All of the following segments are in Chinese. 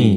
《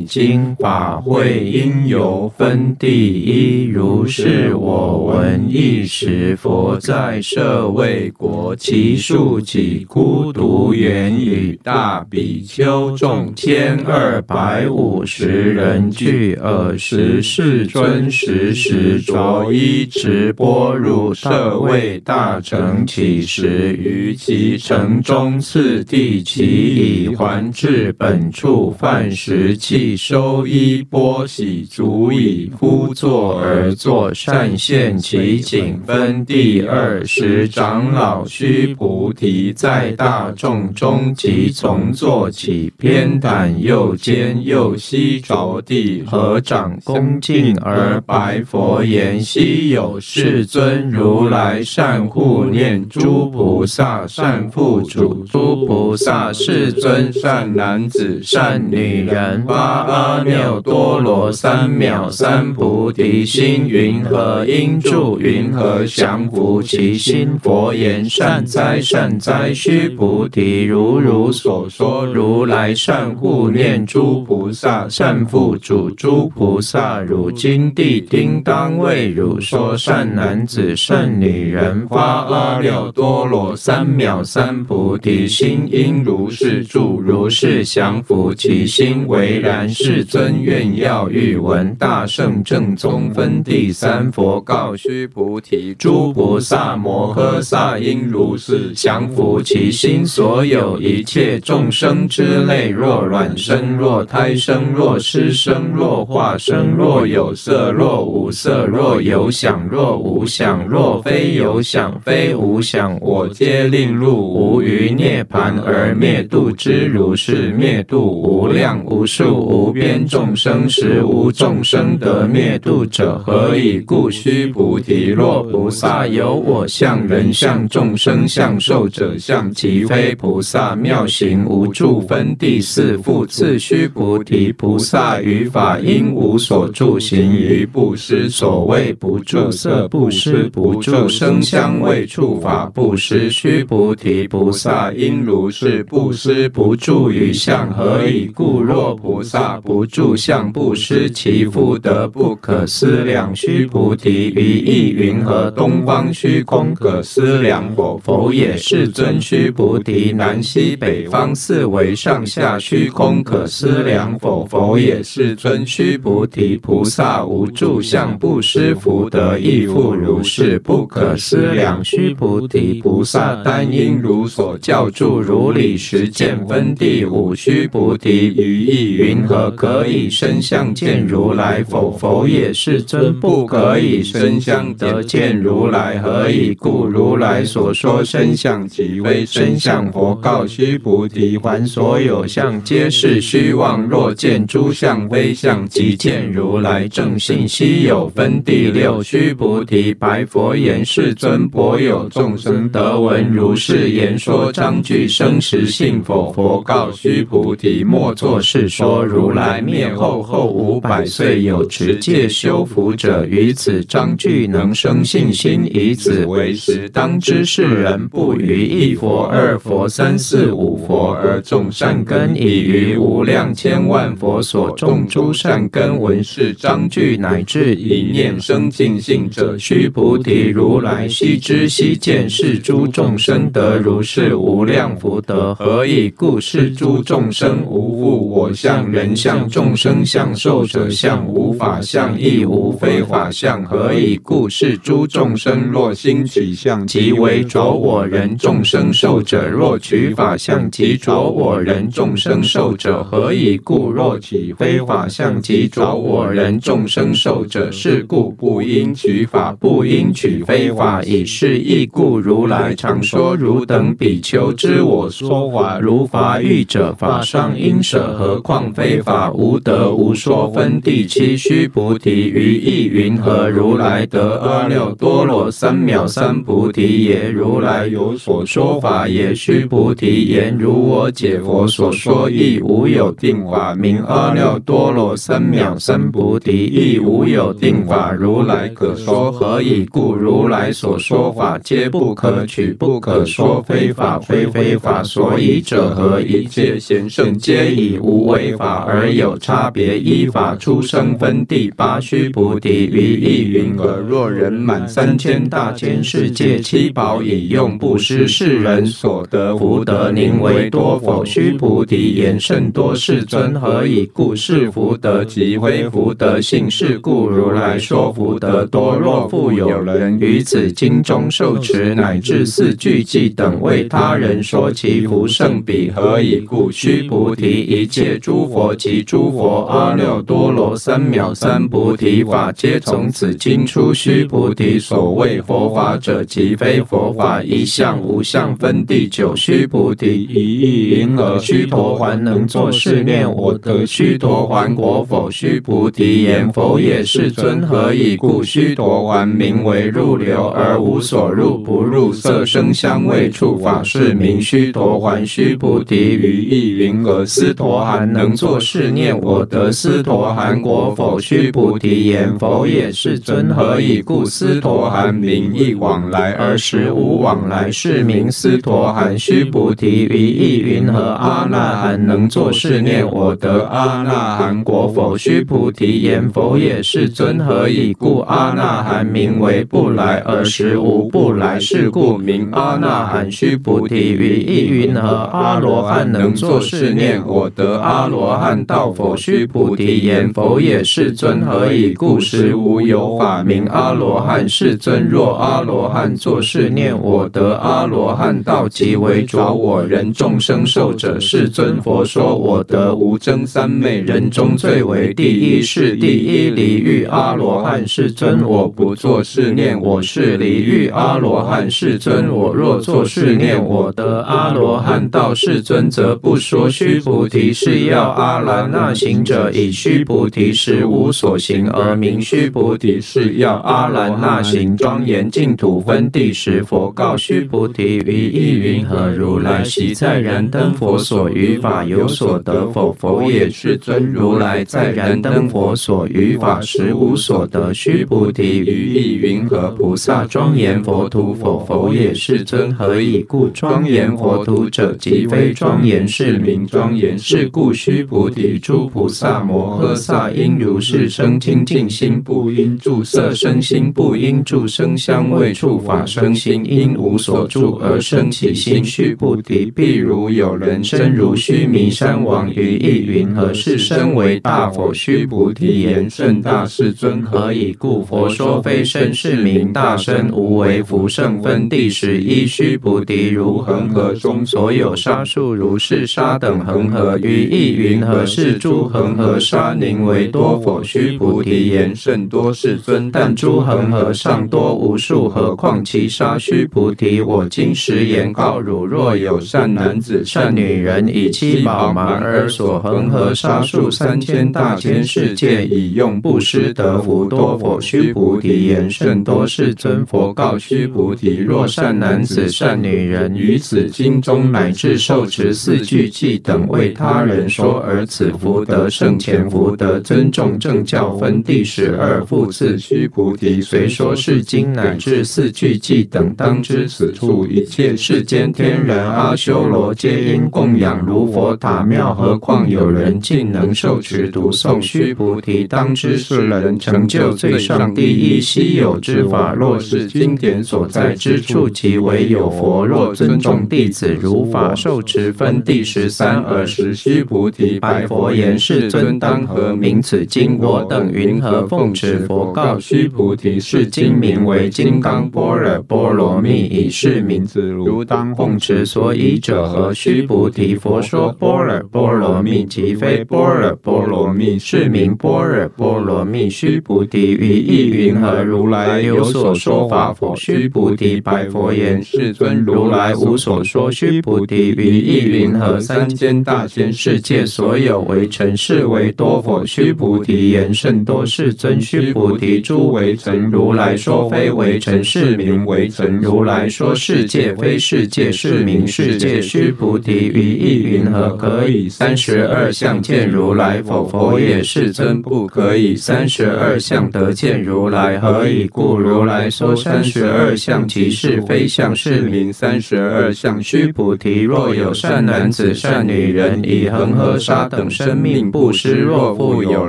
经法会因由分第一》，如是我闻一时，佛在舍卫国，其树给孤独园，与大比丘众千二百五十人俱。尔时世尊时时着衣持钵入舍卫大城，起时于其城中次第，其已还至本处，饭食訖。收衣钵洗足已，敷座而坐，善现其景。分第二十，长老须菩提在大众中即从坐起，偏袒右肩，右膝着地，合掌恭敬而白佛言：昔有世尊如来善护念诸菩萨，善付嘱诸菩萨，世尊善男子善女人。阿耨多罗三藐三菩提心，云何应住？云何降伏其心？佛言：善哉，善哉，须菩提，如汝所说，如来善护念诸菩萨，善付嘱诸菩萨。汝今谛听当为汝说，善男子善女人发阿耨多罗三藐三菩提心，应如是住，如是降伏其心，为然世。尊愿要欲闻大圣正宗分第三，佛告须菩提：诸菩萨摩诃萨应如是降伏其心。所有一切众生之类，若卵生，若胎生，若湿生，若化生，若有色，若无色，若有想，若无想，若非有想，非无想，我皆令入无余涅盘而灭度之。如是灭度无量无数无边。众生实无众生得灭度者，何以故？须菩提，若菩萨有我相、人相、众生相、寿者相，即非菩萨妙行无住。分第四复次，须菩提，菩萨于法应无所住，行于布施，所谓不住色不施，不住声香味触法不施。须菩提，菩萨应如是布施，不住于相，何以故？若菩萨不住相不施，其福德不可思量。须菩提，于意云何？东方虚空可思量否？否也。世尊，须菩提，南西北方四维上下虚空可思量否？否也。世尊，须菩提，菩萨无住相不施，福德亦复如是，不可思量。须菩提，菩萨单因如所教住，如理实践。分第五，须菩提，于意云何？可以身相见如来否？否也。世尊，不可以身相得见如来，何以故？如来所说身相即为身相。佛告须菩提：凡所有相，皆是虚妄。若见诸相非相，即见如来正性。稀有分第六。须菩提，白佛言：世尊，颇有众生得闻如是言说，章句生实信否？佛告须菩提：莫作是说。如来灭后后五百岁，有持戒修福者，于此章句能生信心，以此为实。当知世人不于一佛、二佛、三四五佛而种善根，已于无量千万佛所种诸善根。闻是章句，乃至一念生净信者，须菩提，如来悉知悉见，是诸众生得如是无量福德。何以故？是诸众生无物我相、人相、众生相、寿者相，无法相，亦无非法相。何以故？是诸众生若心取相，即为着我人众生寿者；若取法相，即着我人众生寿者。何以故？若取非法相，即着我人众生寿者。是故不应取法，不应取非法。以是义故，如来常说：汝等比丘知我说法，如法欲者，法上应舍。何况非非法，无得无说分第七。须菩提，于意云何？如来得阿耨多罗三藐三菩提耶。如来有所说法也。须菩提言：如我解佛所说，亦无有定法，名阿耨多罗三藐三菩提，亦无有定法。如来可说，何以故？如来所说法，皆不可取，不可说，非法，非非法。所以者何？一切贤圣皆以无为法而有差别，依法出生分第八。须菩提，于意云而？若人满三千大千世界七宝以用布施世人所得福德，宁为多否？须菩提言甚多。世尊，何以故？是福德即非福德性。是故如来说福德多。若复有人于此经中受持乃至四句偈等，为他人说其福胜彼，何以故？须菩提，一切诸佛及诸佛阿耨多罗三藐三菩提法，皆从此经出。须菩提，所谓佛法者，即非佛法，一相无相分第九。须菩提，于意云何？须陀洹能作是念：我得须陀洹果否？须菩提言：否也。世尊，何以故？须陀洹名为入流，而无所入，不入色声香味触法，是名须陀洹。须菩提，于意云何？斯陀含能作是念：我得斯陀含果否？须菩提言：否也。世尊，何以故？斯陀含名亦往来，而实无往来，是名斯陀含。须菩提，于意云何？阿那含能作是念：我得阿那含果否？须菩提言：否也。世尊，何以故？阿那含名为不来，而实无不来，是故名阿那含。须菩提，于意云何？阿罗汉能作是念：我得阿罗汉道佛？须菩提言：否也。世尊，何以故？实无有法名阿罗汉。世尊，若阿罗汉作是念：我得阿罗汉道，即为着我人众生受者。世尊，佛说我得无争三昧，人中最为第一，是第一离欲阿罗汉。世尊，我不作是念，我是离欲阿罗汉。世尊，我若作是念，我得阿罗汉道。世尊，则不说。须菩提，是要阿兰那行者，以须菩提实无所行而名。须菩提，是要阿兰那行庄严净土分第十。佛告须菩提：于意云何？如来昔在燃灯佛所于法有所得否？否也。世尊，如来在燃灯佛所于法实无所得。须菩提，于意云何？菩萨庄严佛土否？否也。世尊，何以故？庄严佛土者，即非庄严，是名庄严。是故须菩菩提，诸菩萨摩诃萨应如是生清净心，不应住色身心，不应住声香味触法身心，因无所住而生起心。须菩提，譬如有人身如须弥山王，于意云何？是身为大佛？须菩提言：甚大。世尊，何以故？佛说非身，是名大身。无为福胜分第十一。须菩提，如恒河中所有沙数，如是沙等恒河，于意云何？是诸恒河沙宁为多否？须菩提言：甚多。世尊，但诸恒河尚多无数，何况其沙？须菩提，我今实言告汝：若有善男子、善女人，以七宝满而所恒河沙数三千大千世界，以用布施得福多否？须菩提言：甚多。世尊，佛告须菩提：若善男子、善女人于此经中乃至受持四句偈等，为他人说，而而此福德胜前福德尊重正教分第十二。复次，须菩提，虽说是经乃至四句偈等，当知此处一切世间天人阿修罗皆因供养如佛塔庙，何况有人尽能受持读诵？须菩提，当知是人成就最上第一稀有之法。若是经典所在之处，即为有佛。若尊重弟子如法受持分第十三。尔时，须菩提白佛言：世尊，当何名此经？我等云何奉持？佛告须菩提：是经名为《金刚般若波罗蜜》，以是名字如当奉持。所以者何？须菩提，佛说般若波罗蜜，即非般若波罗蜜，是名般若波罗蜜。须菩提，于意云何？如来有所说法否？须菩提白佛言：世尊，如来无所说。须菩提，于意云何？三千大千世界所所有为尘，是为多佛。须菩提言甚多，世尊。须菩提，诸为尘，如来说非为尘，是名为尘。如来说世界非世界，是名世界。须菩提，于意云何？可以三十二相见如来否？佛也，世尊，不可以三十二相得见如来。何以故？如来说三十二相，即是非相，是名三十二相。须菩提，若有善男子、善女人，以恒河沙等生命布施；若复有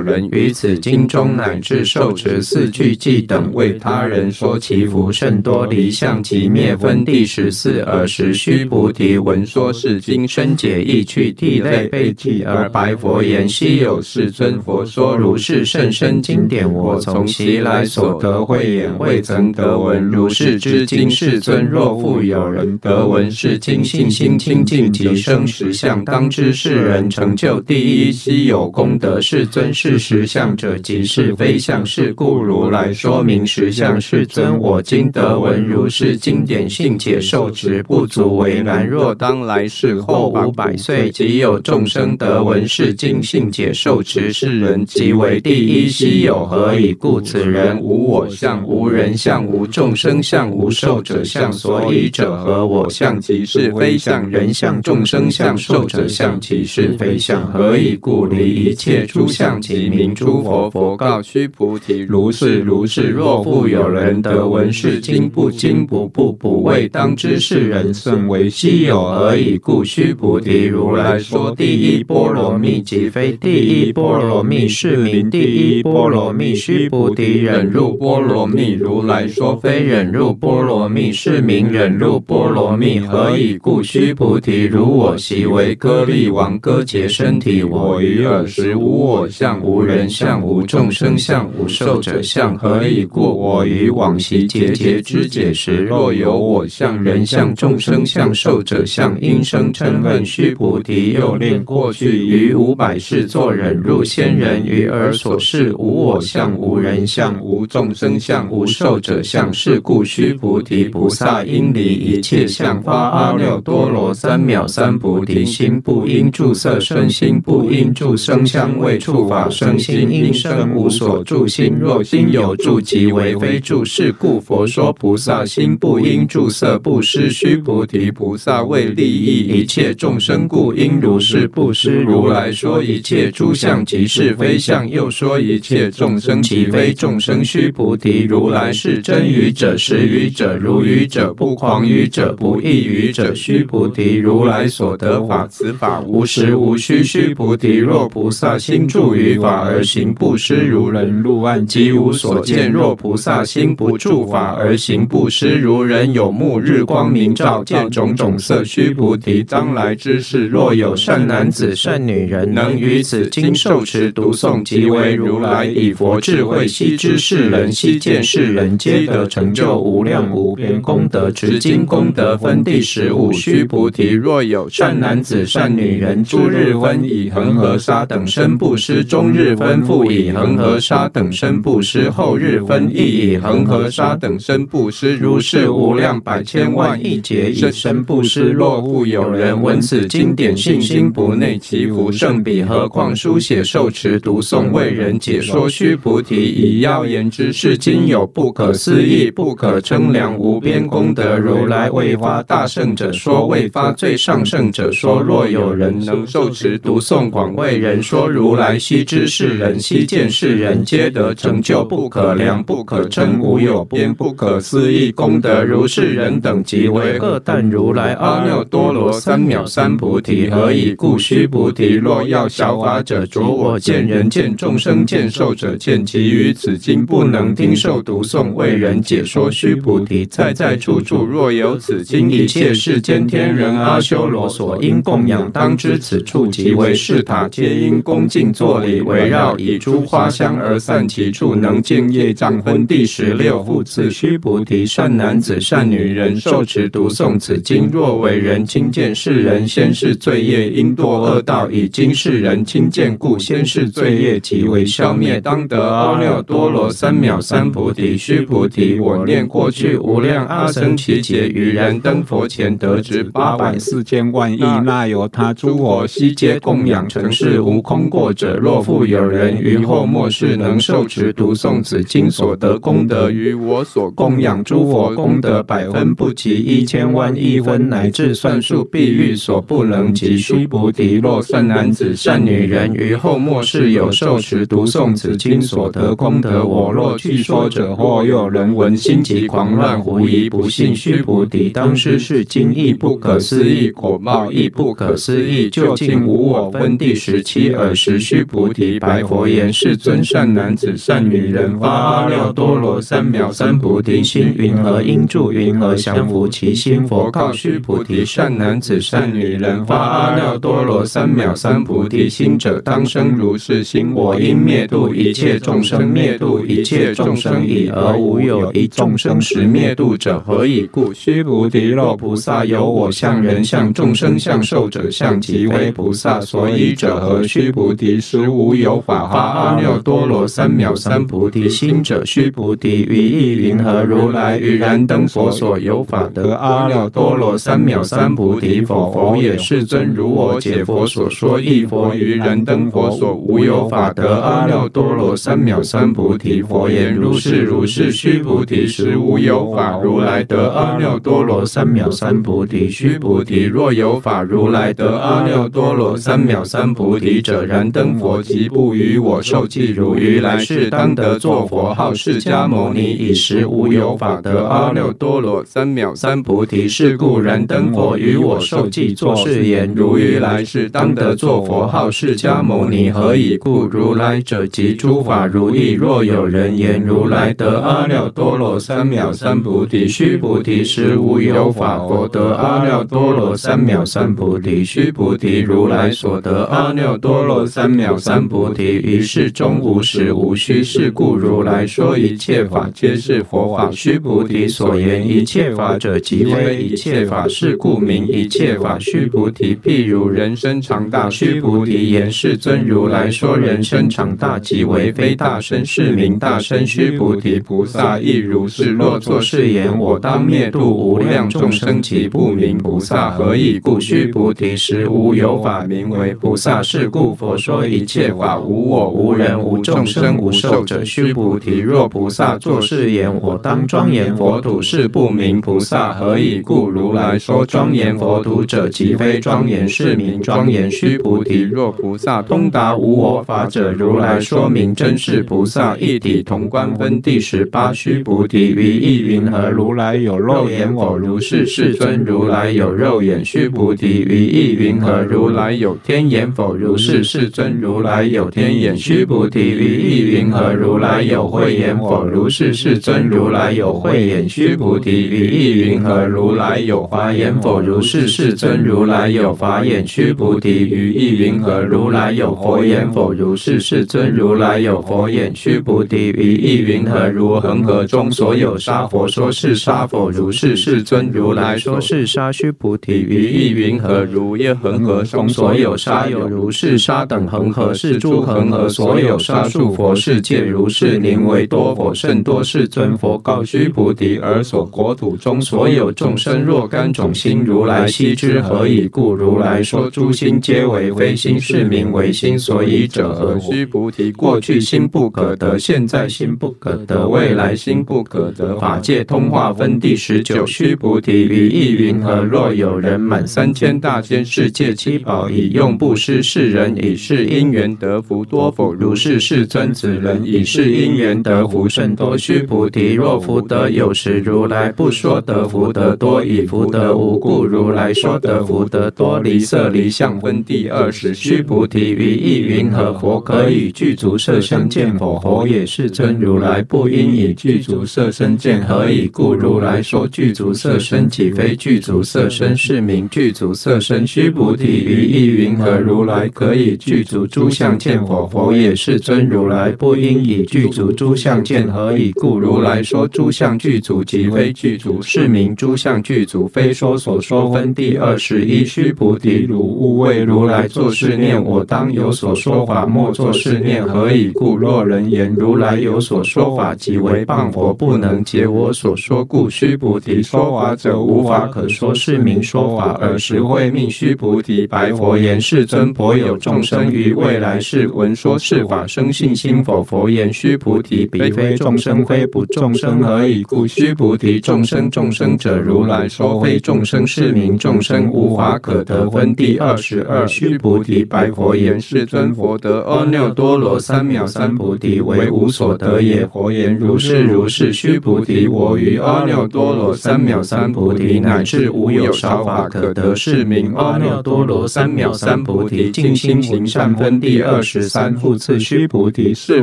人于此经中乃至受持四句偈等，为他人说，其福甚多，离相寂灭分第十四。尔时，须菩提闻说是经，深解义趣，涕泪悲泣，而白佛言：昔有世尊，佛说如是甚深经典，我从昔来所得慧眼，未曾得闻如是之经。世尊，若复有人得闻是经，信心清净，即生实相，当知是人成就第一希有功德。世尊，是实相者，即是非相。是故如来说明实相。世尊，我今得闻如是经典，信解受持，不足为难。若当来世后五百岁，即有众生得闻是经，信解受持，是人即为第一希有。何以故？此人无我相，无人相，无众生相，无寿者相。所以者何？我相即是非相，人相、众生相、寿者相即是非相。何以故？离一切诸相，即名诸佛。佛告须菩提：如是如是。若复有人得闻是经，不惊不怖，不畏，当知是人甚为希有。何以故？须菩提，如来说第一波罗蜜，即非第一波罗蜜，是名第一波罗蜜。须菩提，忍辱波罗蜜，如来说非忍辱波罗蜜，是名忍辱波罗蜜。何以故？须菩提，如我昔为歌利王割截身体，我于尔时无我相，无人相，无众生相，无寿者相。何以故？我于往昔节节之解时，若有我相、人相、众生相、寿者相，应生嗔恨。须菩提，又令过去于五百世作忍入仙人，于尔所示无我相、无人相、无众生相、无寿者相。是故须菩提，菩萨应离一切相，发阿耨多罗三藐三菩提心，不应住色生心，心不应住声香味触法生心，应生无所住心。若心有住，即为非住。是故佛说菩萨心不应住色不施。须菩提，菩萨为利益一切众生，故应如是不施。如来说一切诸相即是非相，又说一切众生即非众生。须菩提，如来是真语者，实语者，如语者，不狂语者，不异语者。须菩提，如来所得法，此法无实无虚。须菩提，若菩萨心住于法而行布施，如人入暗，即无所见。若菩萨心不住法而行布施，如人有目，日光明照，见种种色。须菩提，当来之世，若有善男子、善女人，能于此经受持读诵，即为如来以佛智慧悉知世人，悉见世人，皆得成就无量无边功德。持经功德分第十五。须菩提，若有善男子、善女人，诸日分以恒河沙等身布施，终日分复以恒河沙等身布施，后日分亦以恒河沙等身布施，如是无量百千万亿劫以身布施。若复有人闻此经典，信心不内，其福胜彼。何况书写受持读诵，为人解说。须菩提，以要言之，是今有不可思议、不可称量、无边功德。如来为发大圣者说，为发最上圣者说。若有人能受持读诵，广为人说，如来悉知是人，悉见是人，皆得成就不可量、不可称、无有边、不可思议功德。如是人等，即为各但如来阿耨多罗三藐三菩提。何以故？须菩提，若要效法者，着我见人见众生见寿者见，其于此经不能听受读诵，为人解说。须菩提，在在处处若有此经，一切世间天人阿修罗所应供养。当知此处即为是塔，皆因恭敬作礼，围绕以诸花香而散其处，能净业障。分第十六。复次，须菩提，善男子、善女人受持读诵此经，若为人亲见是人，先是罪业应堕恶道，以今世人亲见故，先是罪业即为消灭，当得阿耨多罗三藐三菩提。须菩提，我念过去无量阿僧只劫，于燃灯佛前得值八百四千万亿那由他诸佛悉皆供养，成事无空过者。若复有人于后末世能受持读诵此经所得功德，于我所供养诸佛功德百分不及一千万亿分，乃至算数譬喻所不能及。须菩提，若善男子善女人于后末世有受持读诵此经所得功德，我若去说者，或有人闻心急狂乱，狐疑不信。须菩提，当知是经义不可思议，果报亦不可思议，究竟无我分。第十七尔时，须菩提白佛言：世尊，善男子善女人发阿耨多罗三藐三菩提心，云何应住？云何降伏其心？佛告须菩提：善男子善女人发阿耨多罗三藐三菩提心者，当生如是心：我应灭度一切众生，灭度一切众生已，而无有一众生实灭度者。何以故？须菩提，若菩萨有我相、人相、众生相、寿者相，即非菩萨所依者何？须菩提，实无有法发阿耨多罗三藐三菩提心者。须菩提，于意云何？如来于燃灯佛所有法得阿耨多罗三藐三菩提否？否也。世尊，如我解佛所说，亦复于燃灯佛所无有法得阿耨多罗三藐三菩提。佛言：如是如是。须菩提，实无有法如来得阿耨多罗三藐三菩提。须菩提，若有法如来得阿耨多罗三三藐三菩提者，燃灯佛即不与我受记。如于来世当得作佛，号释迦牟尼，以实无有法得阿耨多罗三藐三菩提。是故燃灯佛与我受记作是言：如于来世当得作佛，号释迦牟尼。何以故？如来者即诸法如意。若有人言如来得阿耨多罗三藐三菩提，须菩提，实无有法佛得阿耨多罗三藐三菩提。须菩提，如来所得阿耨多罗三藐三菩提，于世中无实无虚。是故如来说一切法皆是佛法。须菩提，所言一切法者，即非一切法。是故名一切法。须菩提，譬如人身长大。须菩提言：世尊，如来说人身长大，即为非大身，是名大身。须菩提，菩萨亦如是。若作是言，我当灭度无量众生，即不名菩萨。何以故？须菩提，实无有法名为菩萨。是故佛说一切法无我无人无众生无寿者。须菩提，若菩萨作是言，我当庄严佛土，是不明菩萨。何以故？如来说庄严佛土者，即非庄严，是名庄严。须菩提，若菩萨通达无我法者，如来说名真是菩萨。一体同观分第十八。须菩提，于意云何？如来有肉眼我？如是。世尊，如来有肉眼。须菩提，于意云何？如来有天眼否？如是。世尊，如来有天眼。须菩提，于意云何？如来有慧眼否？如是。世尊，如来有慧眼。须菩提，于意云何？如来有法眼否？如是。世尊，如来有法眼。须菩提，于意云何？如来有佛眼否？如是。世尊，如来有佛眼。须菩提，于意云何？如恒河中所有沙佛说是沙否？如是。世尊，如来说是沙。须菩提，于意云何？如耶恒河中所有沙有如是沙等恒河，是诸恒河所有沙数佛世界如是，宁为多佛？甚多。世尊，佛告须菩提：而所国土中所有众生若干种心，如来悉知。何以故？如来说诸心皆为非心，是名为心所以者何？须菩提，过去心不可得，现在心不可得，未来心不可得。法界通化分第十九。须菩提，于意云何？若有人满三千大千世界七宝，以用布施世人，以是因缘得福多否？如是。世尊，此人以是因缘得福甚多。须菩提，若福德有时，如来不说得福德多，以福德无故，如来说得福德多。离色离相分第二十。须菩提，于意云何？佛可以具足色身见否？佛也。世尊，如来不应以具足色身见。何以故？如来说具足色身，岂非具足色身，是名具足色身。须菩提，于意云何？如来可以具足诸相见否？否也。世尊，如来不应以具足诸相见。何以故？如来说诸相具足，即非具足，是名诸相具足，非说所说分第二十一。须菩提，如勿为如来作是念：我当有所说法，莫作是念。何以故？若人言如来有所说法，即为谤佛，不能解我所说故。须菩提，说法者无法可说，是名说法。尔时会命须菩提白佛言。世尊，佛有众生于未来世闻说是法，生信心否？佛言：须菩提，彼非众生，非不众生，何以故？须菩提，众生众生者，如来说非众生，是名众生，无法可得。分第二十二。须菩提，白佛言：世尊，佛得阿耨多罗三藐三菩提，为无所得也。佛言：如是如是。须菩提，我于阿耨多罗三藐三菩提，乃至无有少法可得，是名阿耨多罗三藐三三菩提。净心行善分第二十三。复次，须菩提，是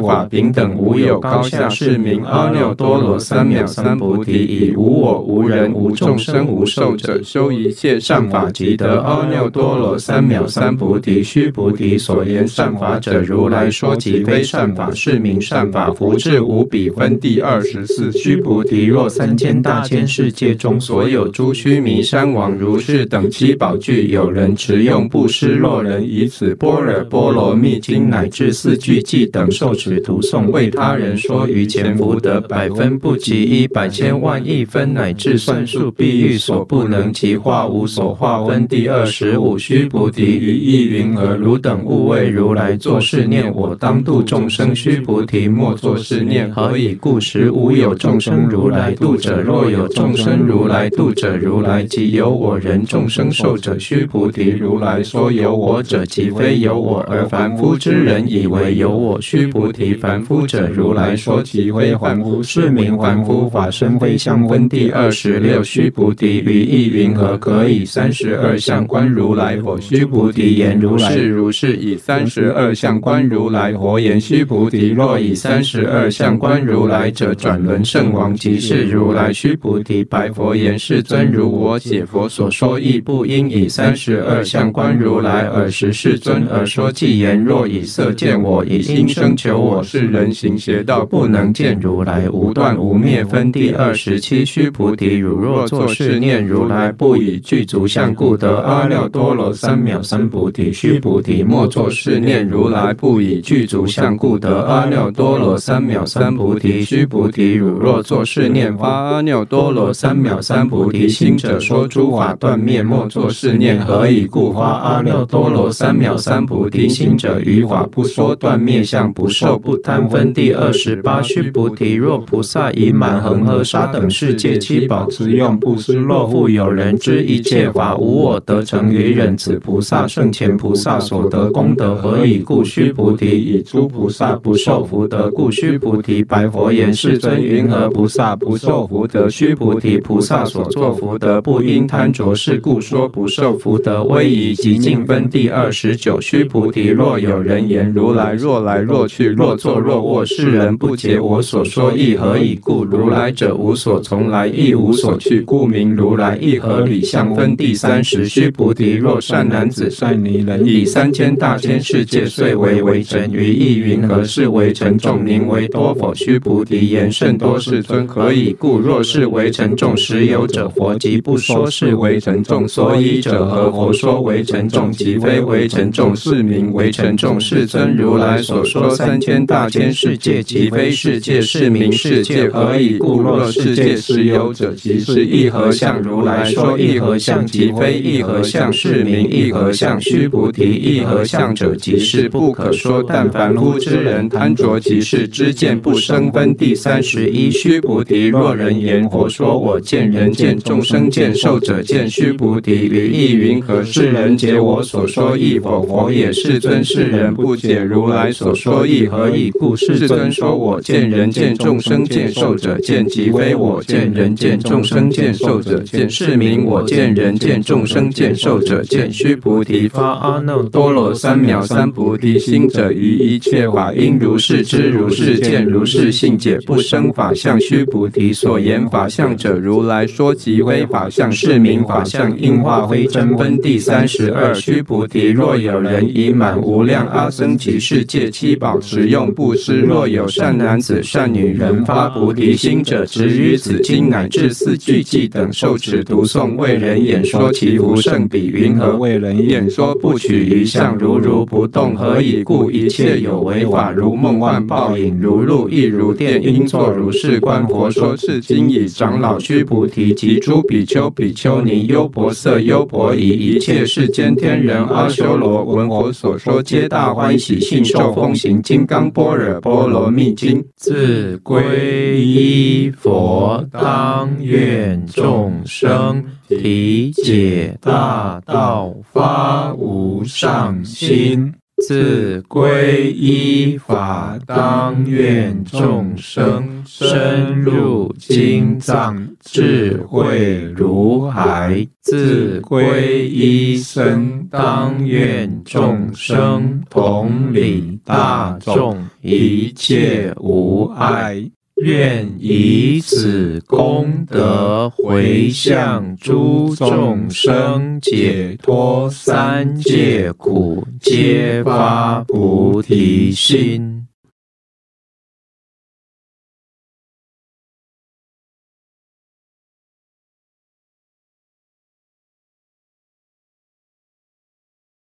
法平等，无有高下，是名阿耨多罗三藐三菩提。以无我、无人、无众生、无寿者，修一切善法，即得阿耨多罗三藐三菩提。须菩提，所言善法者，如来说即非善法，是名善法。福智无比。分第二十四。须菩提，若三千大千世界中所有诸须弥山王如是等七宝具，有人持用布施，若人以此般若波罗蜜经乃至四句偈等受持读诵，为他人说，于前福德百分不及一百千万亿分，乃至算数譬喻所不能及，化无所化。分第二十五。须菩提，于意云何？汝等勿为如来作是念：我当度众生。须菩提，莫作是念。何以故？实无有众生如来度者。若有众生如来度者，如来即有我人众生寿者。须菩提，如来说有有我者，即非有我，而凡夫之人以为有我。须菩提，凡夫者，如来说即非凡夫，是名凡夫。法身非相分第二十六。须菩提，于意云何？可以三十二相观如来我？须菩提言：如是如是。以三十二相观如来。佛言：须菩提，若以三十二相观如来者，转轮圣王即是如来。须菩提白佛言：世尊，如我解佛所说，亦不应以三十二相观如来。来尔时世尊而说偈言：若以色见我，以心生求我，是人行邪道，不能见如来。无断无灭。分第二十七。须菩提，汝若作是念：如来不以具足相故得阿耨多罗三藐三菩提。须菩提，莫作是念：如来不以具足相故得阿耨多罗三藐三菩提。须菩提，汝若作是念：发阿耨多罗三藐三菩提心者，说诸法断灭。莫作是念。何以故？发阿耨多罗三藐三菩提心者，于法不说断灭相，不受不贪。分第二十八。须菩提，若菩萨以满恒河沙等世界七宝之用布施，若复有人知一切法无我，得成于忍，此菩萨圣前菩萨所得功德。何以故？须菩提，以诸菩萨不受福德故。须菩提白佛言：世尊，云何菩萨不受福德？须菩提，菩萨所作福德，不应贪着，是故说不受福德。威仪极分第二十九。须菩提，若有人言如来若来若去，若坐若卧，是人不解我所说意。何以故？如来者无所从来，亦无所去，故名如来。义合理相分第三十。须菩提，若善男子善女人，以三千大千世界碎为微尘，于意云何？是微尘众名为多否？须菩提言甚多。世尊，何以故？若是为尘众实有者，佛即不说是为尘众。所以者何？佛说为尘众，即非为尘众，是名为尘众。世尊，如来所说三千大千世界，即非世界，是名世界。何以故？若世界实有者，即是一合相。如来说一合相，即非一合相，是名一合相。须菩提，一合相者，即是不可说。但凡夫之人贪着，即是知见不生。分第三十一。须菩提，若人言佛说我见人见众生见寿者见。须菩提，于意云何？是人解我所说义否？佛也。世尊，是人不解如来所说义。何以故？世尊说我见人见众生见受者见，即非我见人见众生见受者见，是名我见人见众生见受者见。须菩提，发阿耨多罗三藐三菩提心者，于一切法应如是知，如是见，如是信解，不生法相。须菩提，所言法相者，如来说即非法相，是名法相。应化非真。分第三十二。须菩提，若有人以满无量阿僧只世界七宝持用布施，若有善男子善女人发菩提心者，执于此经乃至四句偈等受持读诵，为人演说，其无胜彼。云何为人演说？不取于相，如如不动。何以故？一切有为法，如梦幻泡影，如露亦如电，应作如是观。佛说是经已，长老须菩提及诸比丘、比丘尼、优婆塞、优婆夷，一切世间天人阿修罗闻我所说，皆大欢喜，信受奉行《金刚般若波罗蜜经》，自皈依佛，当愿众生体解大道，发无上心。自皈依法，当愿众生深入经藏，智慧如海；自皈依僧，当愿众生同理大众，一切无碍。愿以此功德回向诸众生，解脱三界苦，皆发菩提心。